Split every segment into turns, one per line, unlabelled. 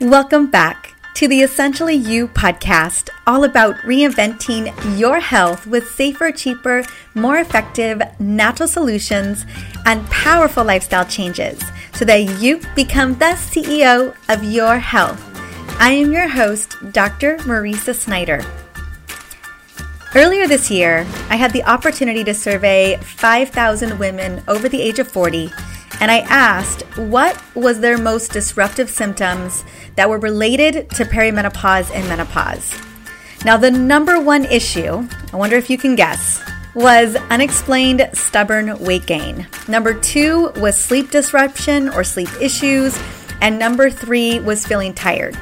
Welcome back to the Essentially You podcast, all about reinventing your health with safer, cheaper, more effective natural solutions and powerful lifestyle changes so that you become the CEO of your health. I am your host, Dr. Mariza Snyder. Earlier this year, I had the opportunity to survey 5,000 women over the age of 40 and I asked what was their most disruptive symptoms that were related to perimenopause and menopause. Now, the number one issue, I wonder if you can guess, was unexplained stubborn weight gain. Number two was sleep disruption or sleep issues. And number three was feeling tired.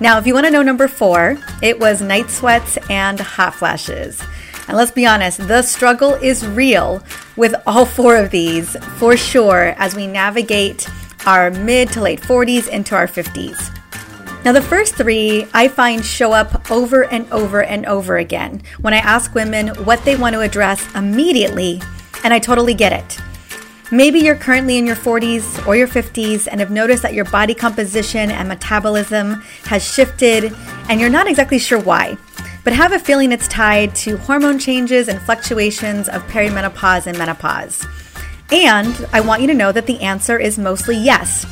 Now, if you want to know number four, it was night sweats and hot flashes. And let's be honest, the struggle is real with all four of these for sure as we navigate our mid to late 40s into our 50s. Now, the first three I find show up over and over and over again when I ask women what they want to address immediately, and I totally get it. Maybe you're currently in your 40s or your 50s and have noticed that your body composition and metabolism has shifted, and you're not exactly sure why but have a feeling it's tied to hormone changes and fluctuations of perimenopause and menopause. And I want you to know that the answer is mostly yes.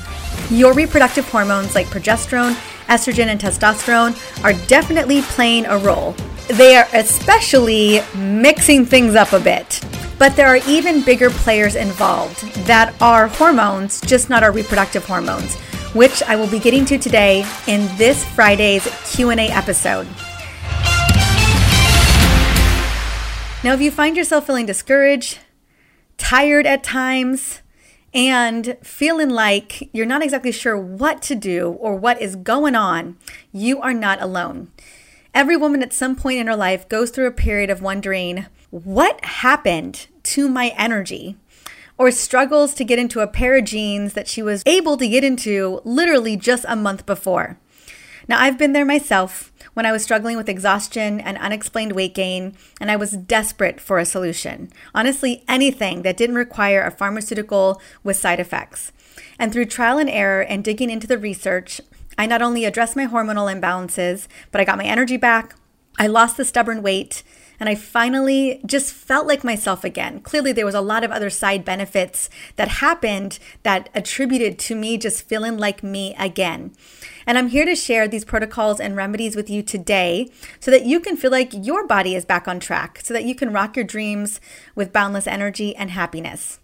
Your reproductive hormones like progesterone, estrogen, and testosterone are definitely playing a role. They are especially mixing things up a bit. But there are even bigger players involved that are hormones, just not our reproductive hormones, which I will be getting to today in this Friday's Q&A episode. Now, if you find yourself feeling discouraged, tired at times, and feeling like you're not exactly sure what to do or what is going on, you are not alone. Every woman at some point in her life goes through a period of wondering, what happened to my energy? Or struggles to get into a pair of jeans that she was able to get into literally just a month before. Now, I've been there myself when I was struggling with exhaustion and unexplained weight gain, and I was desperate for a solution. Honestly, anything that didn't require a pharmaceutical with side effects. And through trial and error and digging into the research, I not only addressed my hormonal imbalances, but I got my energy back, I lost the stubborn weight, and I finally just felt like myself again. Clearly, there was a lot of other side benefits that happened that attributed to me just feeling like me again. And I'm here to share these protocols and remedies with you today so that you can feel like your body is back on track, so that you can rock your dreams with boundless energy and happiness.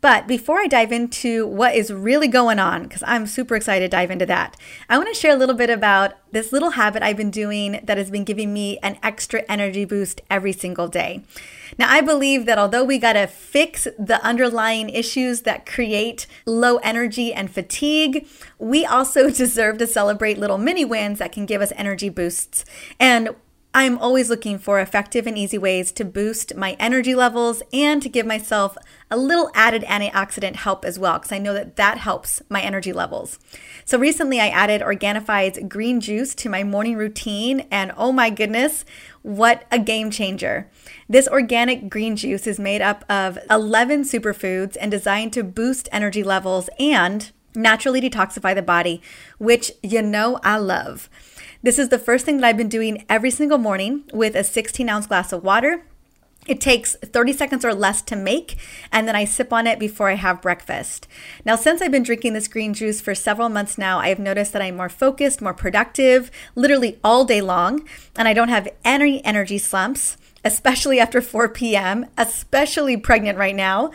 But before I dive into what is really going on, because I'm super excited to dive into that, I want to share a little bit about this little habit I've been doing that has been giving me an extra energy boost every single day. Now, I believe that although we got to fix the underlying issues that create low energy and fatigue, we also deserve to celebrate little mini wins that can give us energy boosts. And I'm always looking for effective and easy ways to boost my energy levels and to give myself a little added antioxidant help as well, because I know that that helps my energy levels. So recently I added Organifi's green juice to my morning routine, and oh my goodness, what a game changer. This organic green juice is made up of 11 superfoods and designed to boost energy levels and naturally detoxify the body, which you know I love. This is the first thing that I've been doing every single morning with a 16 ounce glass of water. It takes 30 seconds or less to make, and then I sip on it before I have breakfast. Now, since I've been drinking this green juice for several months now, I have noticed that I'm more focused, more productive, literally all day long, and I don't have any energy slumps, especially after 4 p.m., especially pregnant right now.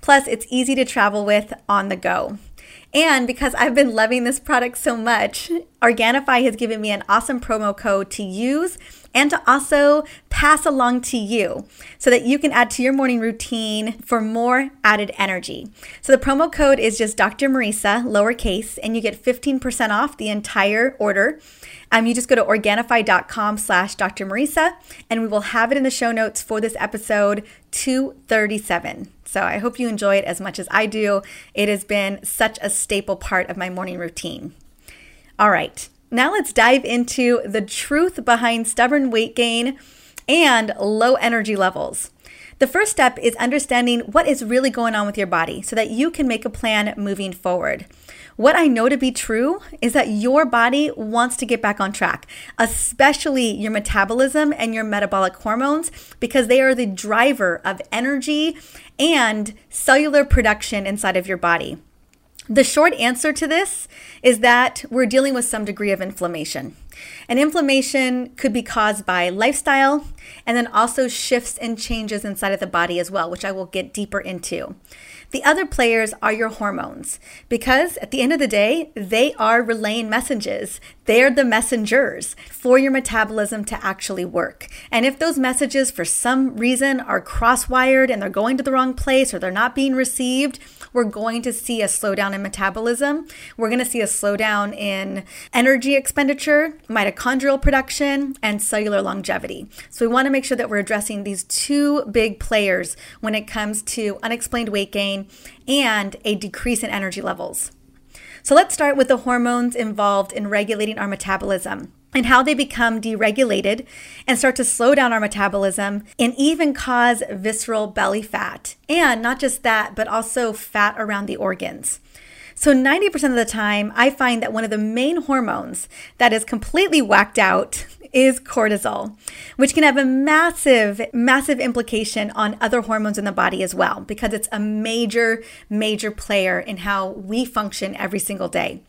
Plus, it's easy to travel with on the go. And because I've been loving this product so much, Organifi has given me an awesome promo code to use and to also pass along to you so that you can add to your morning routine for more added energy. So the promo code is just Dr. Mariza, lowercase, and you get 15% off the entire order. Um, you just go to Organifi.com slash Dr. Mariza, and we will have it in the show notes for this episode 237. So I hope you enjoy it as much as I do. It has been such a staple part of my morning routine. All right, now let's dive into the truth behind stubborn weight gain and low energy levels. The first step is understanding what is really going on with your body so that you can make a plan moving forward. What I know to be true is that your body wants to get back on track, especially your metabolism and your metabolic hormones, because they are the driver of energy and cellular production inside of your body. The short answer to this is that we're dealing with some degree of inflammation. And inflammation could be caused by lifestyle and then also shifts and changes inside of the body as well, which I will get deeper into. The other players are your hormones because at the end of the day, they are relaying messages. They're the messengers for your metabolism to actually work. And if those messages for some reason are crosswired and they're going to the wrong place or they're not being received, we're going to see a slowdown in metabolism. We're going to see a slowdown in energy expenditure, mitochondrial production, and cellular longevity. So we want to make sure that we're addressing these two big players when it comes to unexplained weight gain and a decrease in energy levels. So let's start with the hormones involved in regulating our metabolism and how they become deregulated and start to slow down our metabolism and even cause visceral belly fat. And not just that, but also fat around the organs. So, 90% of the time, I find that one of the main hormones that is completely whacked out is cortisol, which can have a massive, massive implication on other hormones in the body as well, because it's a major, major player in how we function every single day.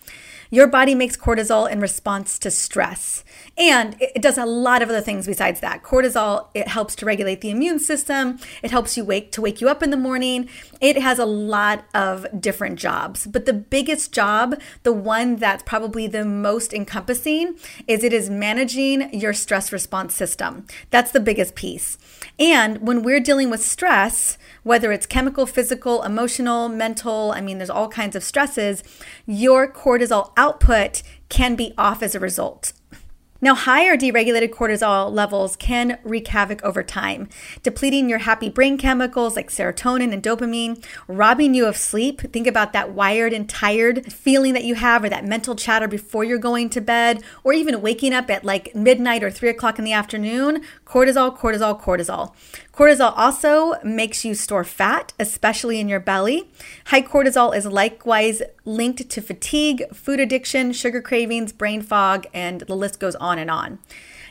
Your body makes cortisol in response to stress. And it does a lot of other things besides that. Cortisol, it helps to regulate the immune system. It helps you wake to wake you up in the morning. It has a lot of different jobs. But the biggest job, the one that's probably the most encompassing, is it is managing your stress response system. That's the biggest piece. And when we're dealing with stress, whether it's chemical, physical, emotional, mental, I mean, there's all kinds of stresses, your cortisol output can be off as a result. Now, higher deregulated cortisol levels can wreak havoc over time, depleting your happy brain chemicals like serotonin and dopamine, robbing you of sleep. Think about that wired and tired feeling that you have, or that mental chatter before you're going to bed, or even waking up at like midnight or three o'clock in the afternoon. Cortisol, cortisol, cortisol. Cortisol also makes you store fat, especially in your belly. High cortisol is likewise linked to fatigue, food addiction, sugar cravings, brain fog, and the list goes on and on.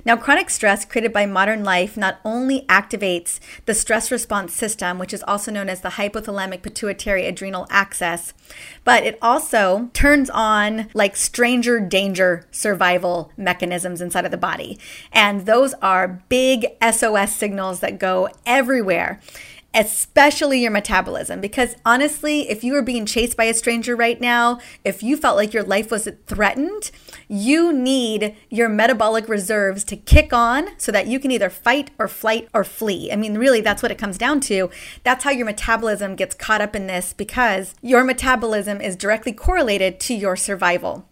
Now, chronic stress created by modern life not only activates the stress response system, which is also known as the hypothalamic pituitary adrenal axis, but it also turns on like stranger danger survival mechanisms inside of the body. And those are big SOS signals that go everywhere especially your metabolism. Because honestly, if you were being chased by a stranger right now, if you felt like your life was threatened, you need your metabolic reserves to kick on so that you can either fight or flight or flee. I mean, really, that's what it comes down to. That's how your metabolism gets caught up in this because your metabolism is directly correlated to your survival.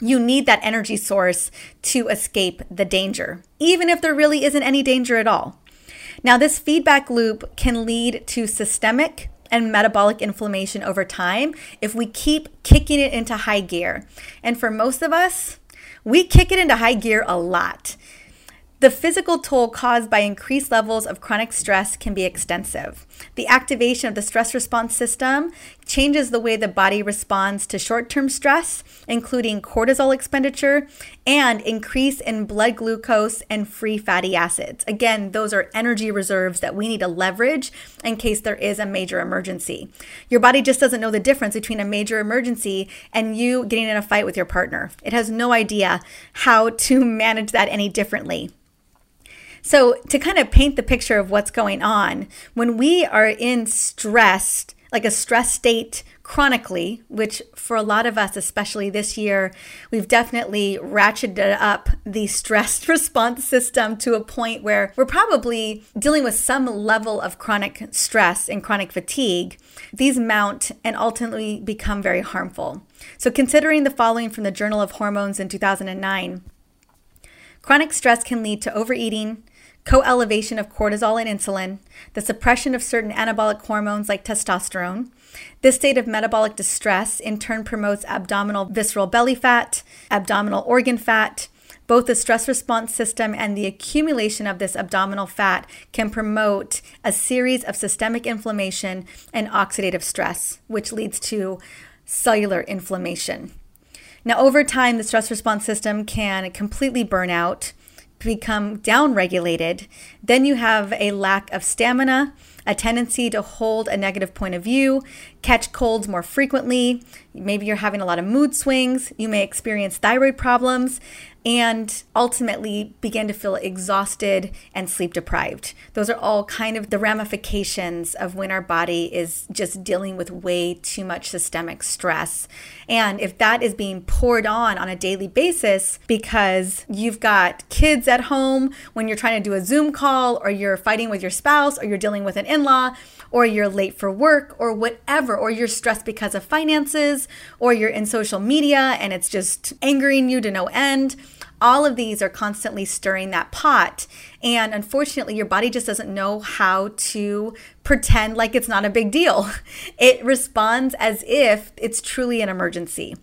You need that energy source to escape the danger, even if there really isn't any danger at all. Now, this feedback loop can lead to systemic and metabolic inflammation over time if we keep kicking it into high gear. And for most of us, we kick it into high gear a lot. The physical toll caused by increased levels of chronic stress can be extensive. The activation of the stress response system changes the way the body responds to short term stress, including cortisol expenditure and increase in blood glucose and free fatty acids. Again, those are energy reserves that we need to leverage in case there is a major emergency. Your body just doesn't know the difference between a major emergency and you getting in a fight with your partner. It has no idea how to manage that any differently. So, to kind of paint the picture of what's going on, when we are in stressed, like a stress state chronically, which for a lot of us, especially this year, we've definitely ratcheted up the stress response system to a point where we're probably dealing with some level of chronic stress and chronic fatigue. These mount and ultimately become very harmful. So, considering the following from the Journal of Hormones in 2009, chronic stress can lead to overeating, co elevation of cortisol and insulin, the suppression of certain anabolic hormones like testosterone. This state of metabolic distress in turn promotes abdominal visceral belly fat, abdominal organ fat. Both the stress response system and the accumulation of this abdominal fat can promote a series of systemic inflammation and oxidative stress, which leads to cellular inflammation. Now, over time, the stress response system can completely burn out, become downregulated. Then you have a lack of stamina, a tendency to hold a negative point of view, catch colds more frequently. Maybe you're having a lot of mood swings. You may experience thyroid problems and ultimately begin to feel exhausted and sleep deprived. Those are all kind of the ramifications of when our body is just dealing with way too much systemic stress. And if that is being poured on on a daily basis because you've got kids at home when you're trying to do a Zoom call, or you're fighting with your spouse, or you're dealing with an in law, or you're late for work, or whatever, or you're stressed because of finances, or you're in social media and it's just angering you to no end all of these are constantly stirring that pot. And unfortunately, your body just doesn't know how to pretend like it's not a big deal. It responds as if it's truly an emergency.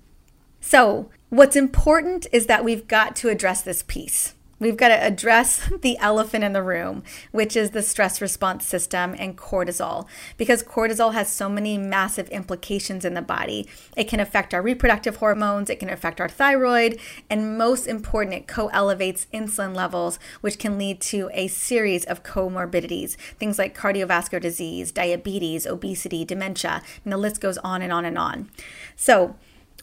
So, what's important is that we've got to address this piece. We've got to address the elephant in the room, which is the stress response system and cortisol, because cortisol has so many massive implications in the body. It can affect our reproductive hormones, it can affect our thyroid, and most important, it co elevates insulin levels, which can lead to a series of comorbidities, things like cardiovascular disease, diabetes, obesity, dementia, and the list goes on and on and on. So,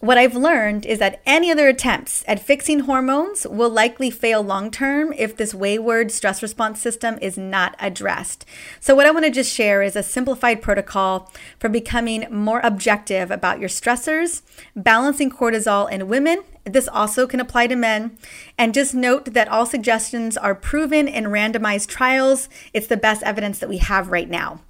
what I've learned is that any other attempts at fixing hormones will likely fail long term if this wayward stress response system is not addressed. So, what I want to just share is a simplified protocol for becoming more objective about your stressors, balancing cortisol in women. This also can apply to men. And just note that all suggestions are proven in randomized trials. It's the best evidence that we have right now.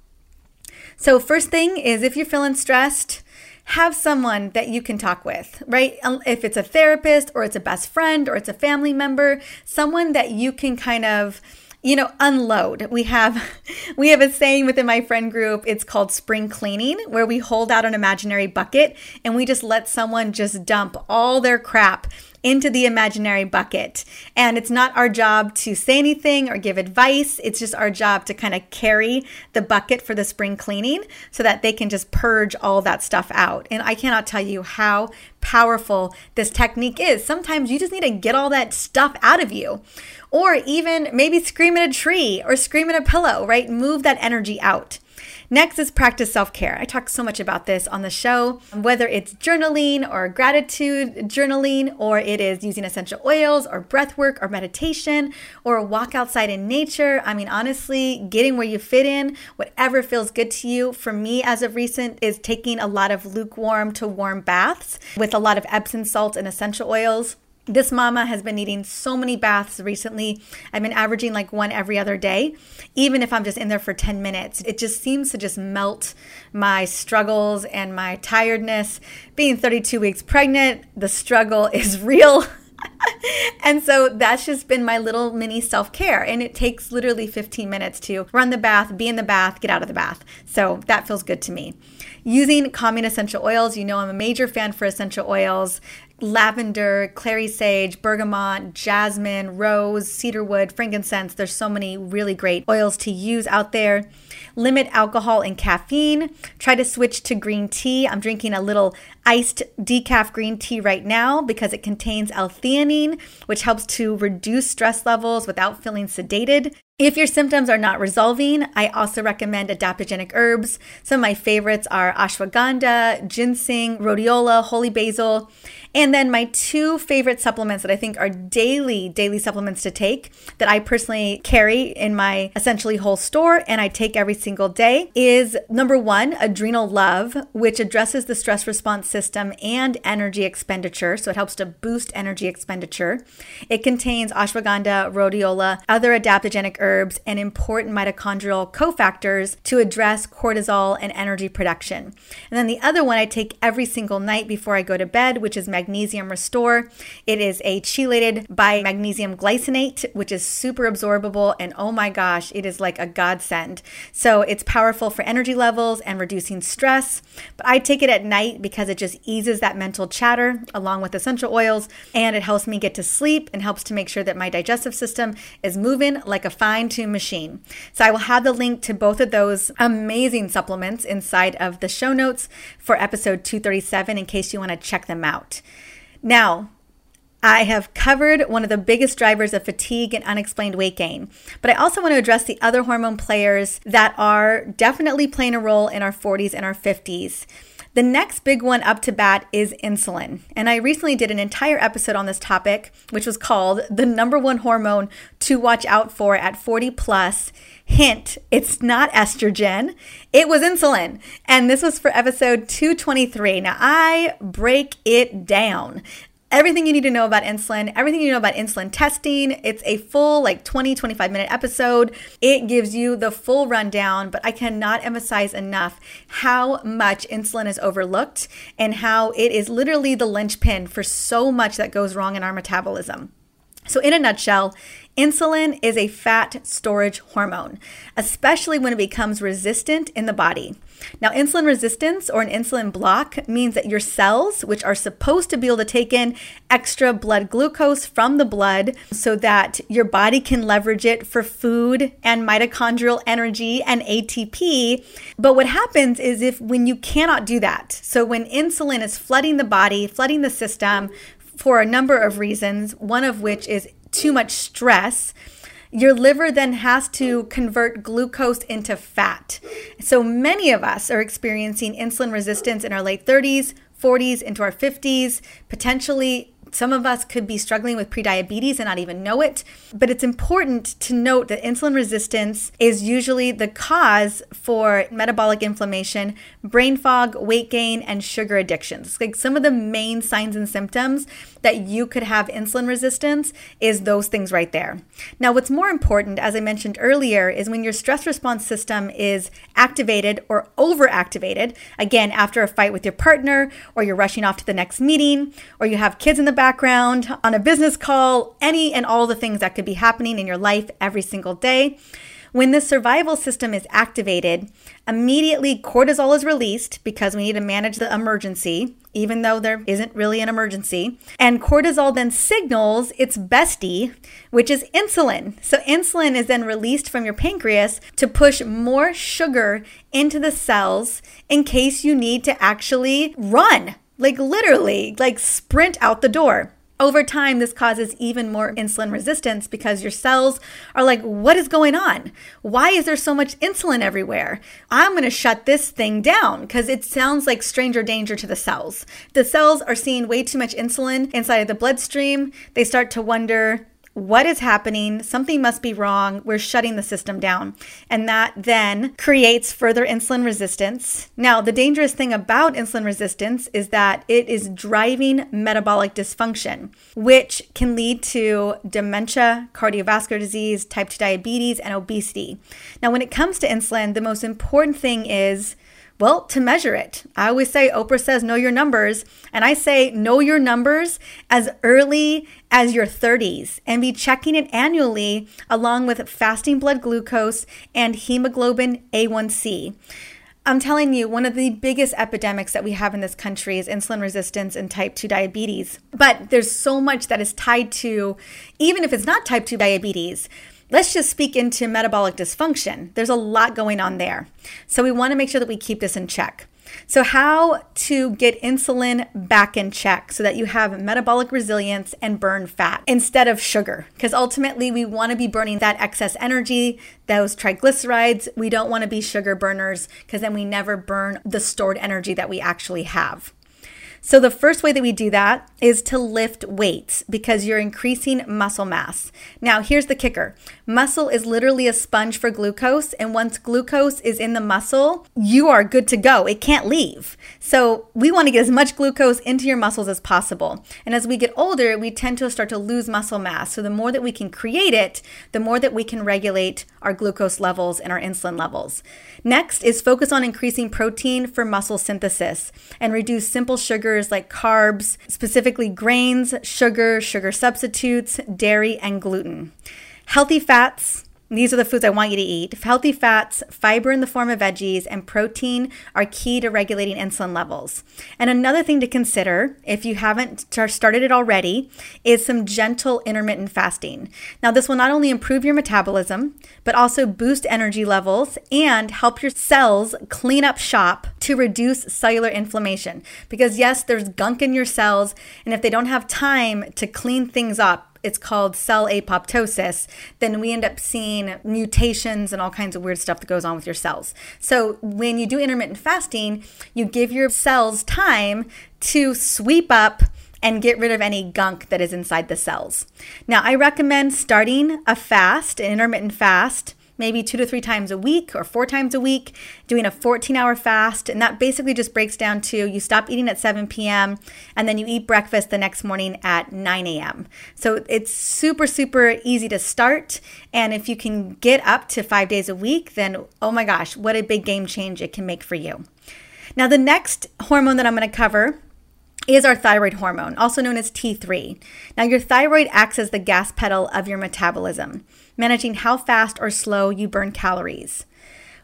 So, first thing is if you're feeling stressed, have someone that you can talk with, right? Um, if it's a therapist or it's a best friend or it's a family member, someone that you can kind of you know unload we have we have a saying within my friend group it's called spring cleaning where we hold out an imaginary bucket and we just let someone just dump all their crap into the imaginary bucket. And it's not our job to say anything or give advice. It's just our job to kind of carry the bucket for the spring cleaning so that they can just purge all that stuff out. And I cannot tell you how powerful this technique is. Sometimes you just need to get all that stuff out of you. Or even maybe scream at a tree or scream at a pillow, right? Move that energy out. Next is practice self care. I talk so much about this on the show, whether it's journaling or gratitude journaling, or it is using essential oils or breath work or meditation or a walk outside in nature. I mean, honestly, getting where you fit in, whatever feels good to you. For me, as of recent, is taking a lot of lukewarm to warm baths with a lot of Epsom salt and essential oils. This mama has been needing so many baths recently. I've been averaging like one every other day, even if I'm just in there for 10 minutes. It just seems to just melt my struggles and my tiredness. Being 32 weeks pregnant, the struggle is real. and so that's just been my little mini self care. And it takes literally 15 minutes to run the bath, be in the bath, get out of the bath. So that feels good to me. Using calming essential oils, you know, I'm a major fan for essential oils lavender, clary sage, bergamot, jasmine, rose, cedarwood, frankincense. There's so many really great oils to use out there. Limit alcohol and caffeine. Try to switch to green tea. I'm drinking a little iced decaf green tea right now because it contains L-theanine, which helps to reduce stress levels without feeling sedated. If your symptoms are not resolving, I also recommend adaptogenic herbs. Some of my favorites are ashwagandha, ginseng, rhodiola, holy basil. And then my two favorite supplements that I think are daily, daily supplements to take that I personally carry in my essentially whole store and I take every single day is number one, Adrenal Love, which addresses the stress response system and energy expenditure. So it helps to boost energy expenditure. It contains ashwagandha, rhodiola, other adaptogenic herbs, and important mitochondrial cofactors to address cortisol and energy production. And then the other one I take every single night before I go to bed, which is magnesium Magnesium Restore. It is a chelated by magnesium glycinate, which is super absorbable. And oh my gosh, it is like a godsend. So it's powerful for energy levels and reducing stress. But I take it at night because it just eases that mental chatter along with essential oils. And it helps me get to sleep and helps to make sure that my digestive system is moving like a fine tuned machine. So I will have the link to both of those amazing supplements inside of the show notes for episode 237 in case you want to check them out. Now, I have covered one of the biggest drivers of fatigue and unexplained weight gain, but I also want to address the other hormone players that are definitely playing a role in our 40s and our 50s. The next big one up to bat is insulin. And I recently did an entire episode on this topic, which was called The Number One Hormone to Watch Out For at 40 Plus. Hint, it's not estrogen, it was insulin. And this was for episode 223. Now, I break it down everything you need to know about insulin, everything you know about insulin testing. It's a full, like 20, 25 minute episode. It gives you the full rundown, but I cannot emphasize enough how much insulin is overlooked and how it is literally the linchpin for so much that goes wrong in our metabolism. So, in a nutshell, insulin is a fat storage hormone, especially when it becomes resistant in the body. Now, insulin resistance or an insulin block means that your cells, which are supposed to be able to take in extra blood glucose from the blood so that your body can leverage it for food and mitochondrial energy and ATP. But what happens is if when you cannot do that, so when insulin is flooding the body, flooding the system, for a number of reasons, one of which is too much stress. Your liver then has to convert glucose into fat. So many of us are experiencing insulin resistance in our late 30s, 40s, into our 50s, potentially some of us could be struggling with prediabetes and not even know it. But it's important to note that insulin resistance is usually the cause for metabolic inflammation, brain fog, weight gain, and sugar addictions. Like some of the main signs and symptoms that you could have insulin resistance is those things right there. Now, what's more important, as I mentioned earlier, is when your stress response system is activated or overactivated, again, after a fight with your partner, or you're rushing off to the next meeting, or you have kids in the back background, on a business call, any and all the things that could be happening in your life every single day. When the survival system is activated, immediately cortisol is released because we need to manage the emergency, even though there isn't really an emergency. And cortisol then signals its bestie, which is insulin. So, insulin is then released from your pancreas to push more sugar into the cells in case you need to actually run like literally, like sprint out the door. Over time, this causes even more insulin resistance because your cells are like, what is going on? Why is there so much insulin everywhere? I'm going to shut this thing down because it sounds like stranger danger to the cells. The cells are seeing way too much insulin inside of the bloodstream. They start to wonder, what is happening? Something must be wrong. We're shutting the system down. And that then creates further insulin resistance. Now, the dangerous thing about insulin resistance is that it is driving metabolic dysfunction, which can lead to dementia, cardiovascular disease, type 2 diabetes, and obesity. Now, when it comes to insulin, the most important thing is well, to measure it. I always say, Oprah says, know your numbers. And I say, know your numbers as early as your 30s and be checking it annually along with fasting blood glucose and hemoglobin A1C. I'm telling you, one of the biggest epidemics that we have in this country is insulin resistance and type 2 diabetes. But there's so much that is tied to, even if it's not type 2 diabetes, Let's just speak into metabolic dysfunction. There's a lot going on there. So we want to make sure that we keep this in check. So, how to get insulin back in check so that you have metabolic resilience and burn fat instead of sugar? Because ultimately, we want to be burning that excess energy, those triglycerides. We don't want to be sugar burners because then we never burn the stored energy that we actually have. So, the first way that we do that is to lift weights because you're increasing muscle mass. Now, here's the kicker muscle is literally a sponge for glucose, and once glucose is in the muscle, you are good to go. It can't leave. So, we want to get as much glucose into your muscles as possible. And as we get older, we tend to start to lose muscle mass. So, the more that we can create it, the more that we can regulate our glucose levels and our insulin levels. Next is focus on increasing protein for muscle synthesis and reduce simple sugars like carbs, specifically grains, sugar, sugar substitutes, dairy, and gluten. Healthy fats, these are the foods I want you to eat. Healthy fats, fiber in the form of veggies, and protein are key to regulating insulin levels. And another thing to consider, if you haven't started it already, is some gentle intermittent fasting. Now, this will not only improve your metabolism, but also boost energy levels and help your cells clean up shop to reduce cellular inflammation. Because, yes, there's gunk in your cells, and if they don't have time to clean things up, it's called cell apoptosis, then we end up seeing mutations and all kinds of weird stuff that goes on with your cells. So when you do intermittent fasting, you give your cells time to sweep up and get rid of any gunk that is inside the cells. Now, I recommend starting a fast, an intermittent fast, maybe two to three times a week or four times a week, doing a 14 hour fast. And that basically just breaks down to you stop eating at 7 p.m. and then you eat breakfast the next morning at 9 a.m. So it's super, super easy to start. And if you can get up to five days a week, then oh my gosh, what a big game change it can make for you. Now, the next hormone that I'm going to cover is our thyroid hormone, also known as T3. Now, your thyroid acts as the gas pedal of your metabolism managing how fast or slow you burn calories.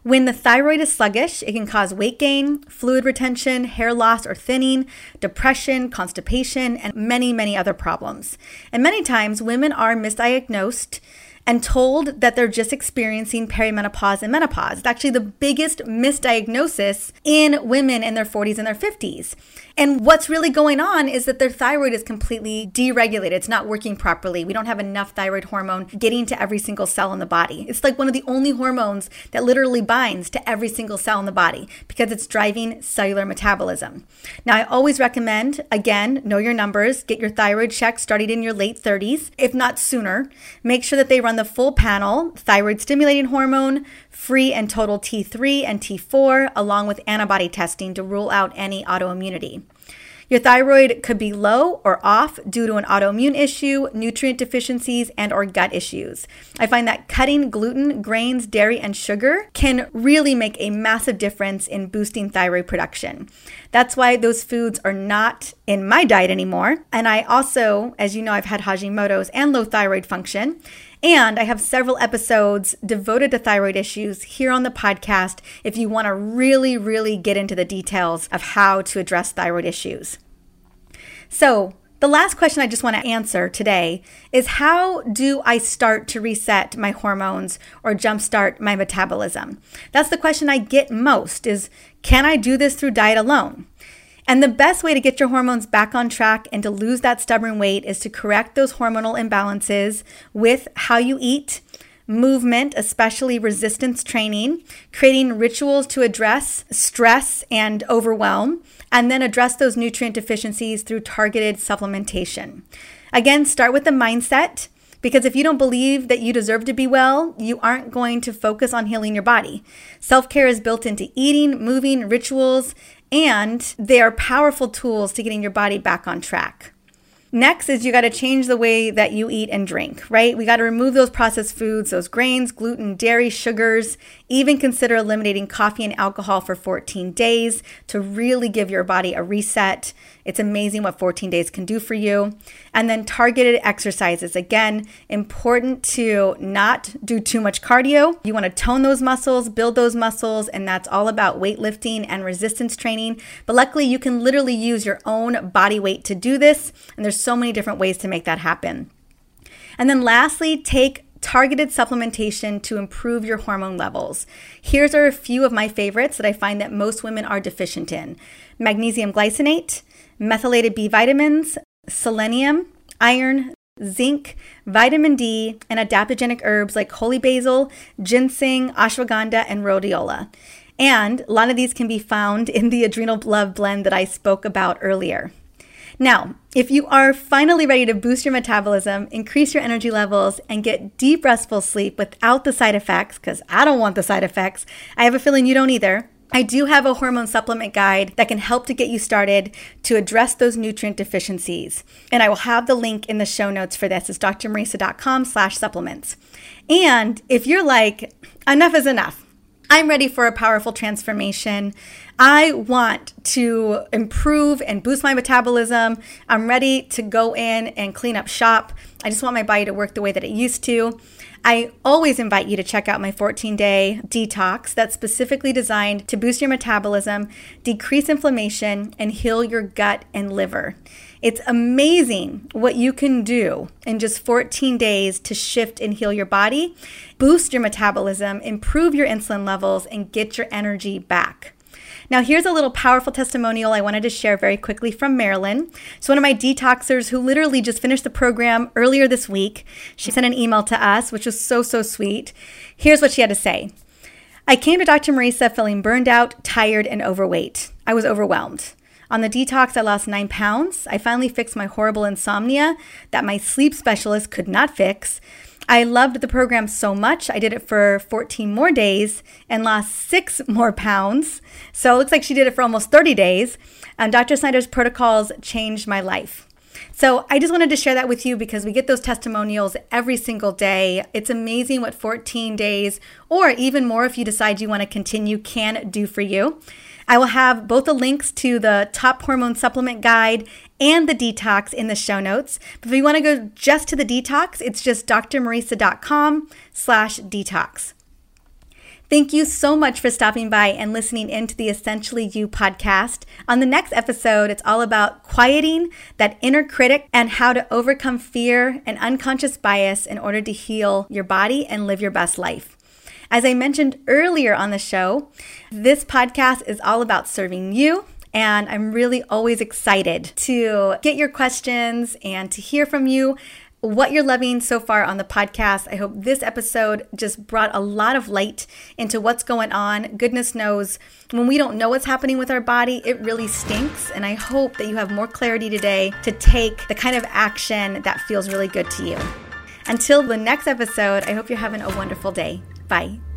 When the thyroid is sluggish, it can cause weight gain, fluid retention, hair loss or thinning, depression, constipation, and many, many other problems. And many times, women are misdiagnosed and told that they're just experiencing perimenopause and menopause. It's actually the biggest misdiagnosis in women in their 40s and their 50s. And what's really going on is that their thyroid is completely deregulated. It's not working properly. We don't have enough thyroid hormone getting to every single cell in the body. It's like one of the only hormones that literally binds to every single cell in the body because it's driving cellular metabolism. Now, I always recommend, again, know your numbers, get your thyroid check started in your late 30s, if not sooner. Make sure that they run the full panel thyroid stimulating hormone, free and total T3 and T4, along with antibody testing to rule out any autoimmunity. Your thyroid could be low or off due to an autoimmune issue, nutrient deficiencies, and or gut issues. I find that cutting gluten, grains, dairy, and sugar can really make a massive difference in boosting thyroid production. That's why those foods are not in my diet anymore. And I also, as you know, I've had Hashimoto's and low thyroid function. And I have several episodes devoted to thyroid issues here on the podcast if you want to really, really get into the details of how to address thyroid issues. So, the last question I just want to answer today is how do I start to reset my hormones or jumpstart my metabolism? That's the question I get most is can I do this through diet alone? And the best way to get your hormones back on track and to lose that stubborn weight is to correct those hormonal imbalances with how you eat, movement, especially resistance training, creating rituals to address stress and overwhelm, and then address those nutrient deficiencies through targeted supplementation. Again, start with the mindset. Because if you don't believe that you deserve to be well, you aren't going to focus on healing your body. Self care is built into eating, moving, rituals, and they are powerful tools to getting your body back on track. Next is you got to change the way that you eat and drink, right? We got to remove those processed foods, those grains, gluten, dairy, sugars, even consider eliminating coffee and alcohol for 14 days to really give your body a reset. It's amazing what 14 days can do for you. And then targeted exercises. Again, important to not do too much cardio. You want to tone those muscles, build those muscles, and that's all about weightlifting and resistance training. But luckily, you can literally use your own body weight to do this. And there's so many different ways to make that happen. And then lastly, take targeted supplementation to improve your hormone levels. Here's are a few of my favorites that I find that most women are deficient in magnesium glycinate, methylated B vitamins, selenium, iron, zinc, vitamin D, and adaptogenic herbs like holy basil, ginseng, ashwagandha, and rhodiola. And a lot of these can be found in the Adrenal Love blend that I spoke about earlier. Now, if you are finally ready to boost your metabolism, increase your energy levels, and get deep, restful sleep without the side effects, because I don't want the side effects, I have a feeling you don't either. I do have a hormone supplement guide that can help to get you started to address those nutrient deficiencies. And I will have the link in the show notes for this. It's drmariza.com slash supplements. And if you're like, enough is enough, I'm ready for a powerful transformation. I want to improve and boost my metabolism. I'm ready to go in and clean up shop. I just want my body to work the way that it used to. I always invite you to check out my 14 day detox that's specifically designed to boost your metabolism, decrease inflammation, and heal your gut and liver. It's amazing what you can do in just 14 days to shift and heal your body, boost your metabolism, improve your insulin levels, and get your energy back. Now, here's a little powerful testimonial I wanted to share very quickly from Marilyn. So, one of my detoxers who literally just finished the program earlier this week, she sent an email to us, which was so, so sweet. Here's what she had to say I came to Dr. Mariza feeling burned out, tired, and overweight. I was overwhelmed. On the detox, I lost nine pounds. I finally fixed my horrible insomnia that my sleep specialist could not fix. I loved the program so much. I did it for 14 more days and lost six more pounds. So it looks like she did it for almost 30 days. Um, and Dr. Snyder's protocols changed my life. So I just wanted to share that with you because we get those testimonials every single day. It's amazing what 14 days, or even more if you decide you want to continue, can do for you. I will have both the links to the top hormone supplement guide and the detox in the show notes. But if you want to go just to the detox, it's just drmariza.com slash detox. Thank you so much for stopping by and listening into the Essentially You podcast. On the next episode, it's all about quieting that inner critic and how to overcome fear and unconscious bias in order to heal your body and live your best life. As I mentioned earlier on the show, this podcast is all about serving you. And I'm really always excited to get your questions and to hear from you what you're loving so far on the podcast. I hope this episode just brought a lot of light into what's going on. Goodness knows, when we don't know what's happening with our body, it really stinks. And I hope that you have more clarity today to take the kind of action that feels really good to you. Until the next episode, I hope you're having a wonderful day. Bye.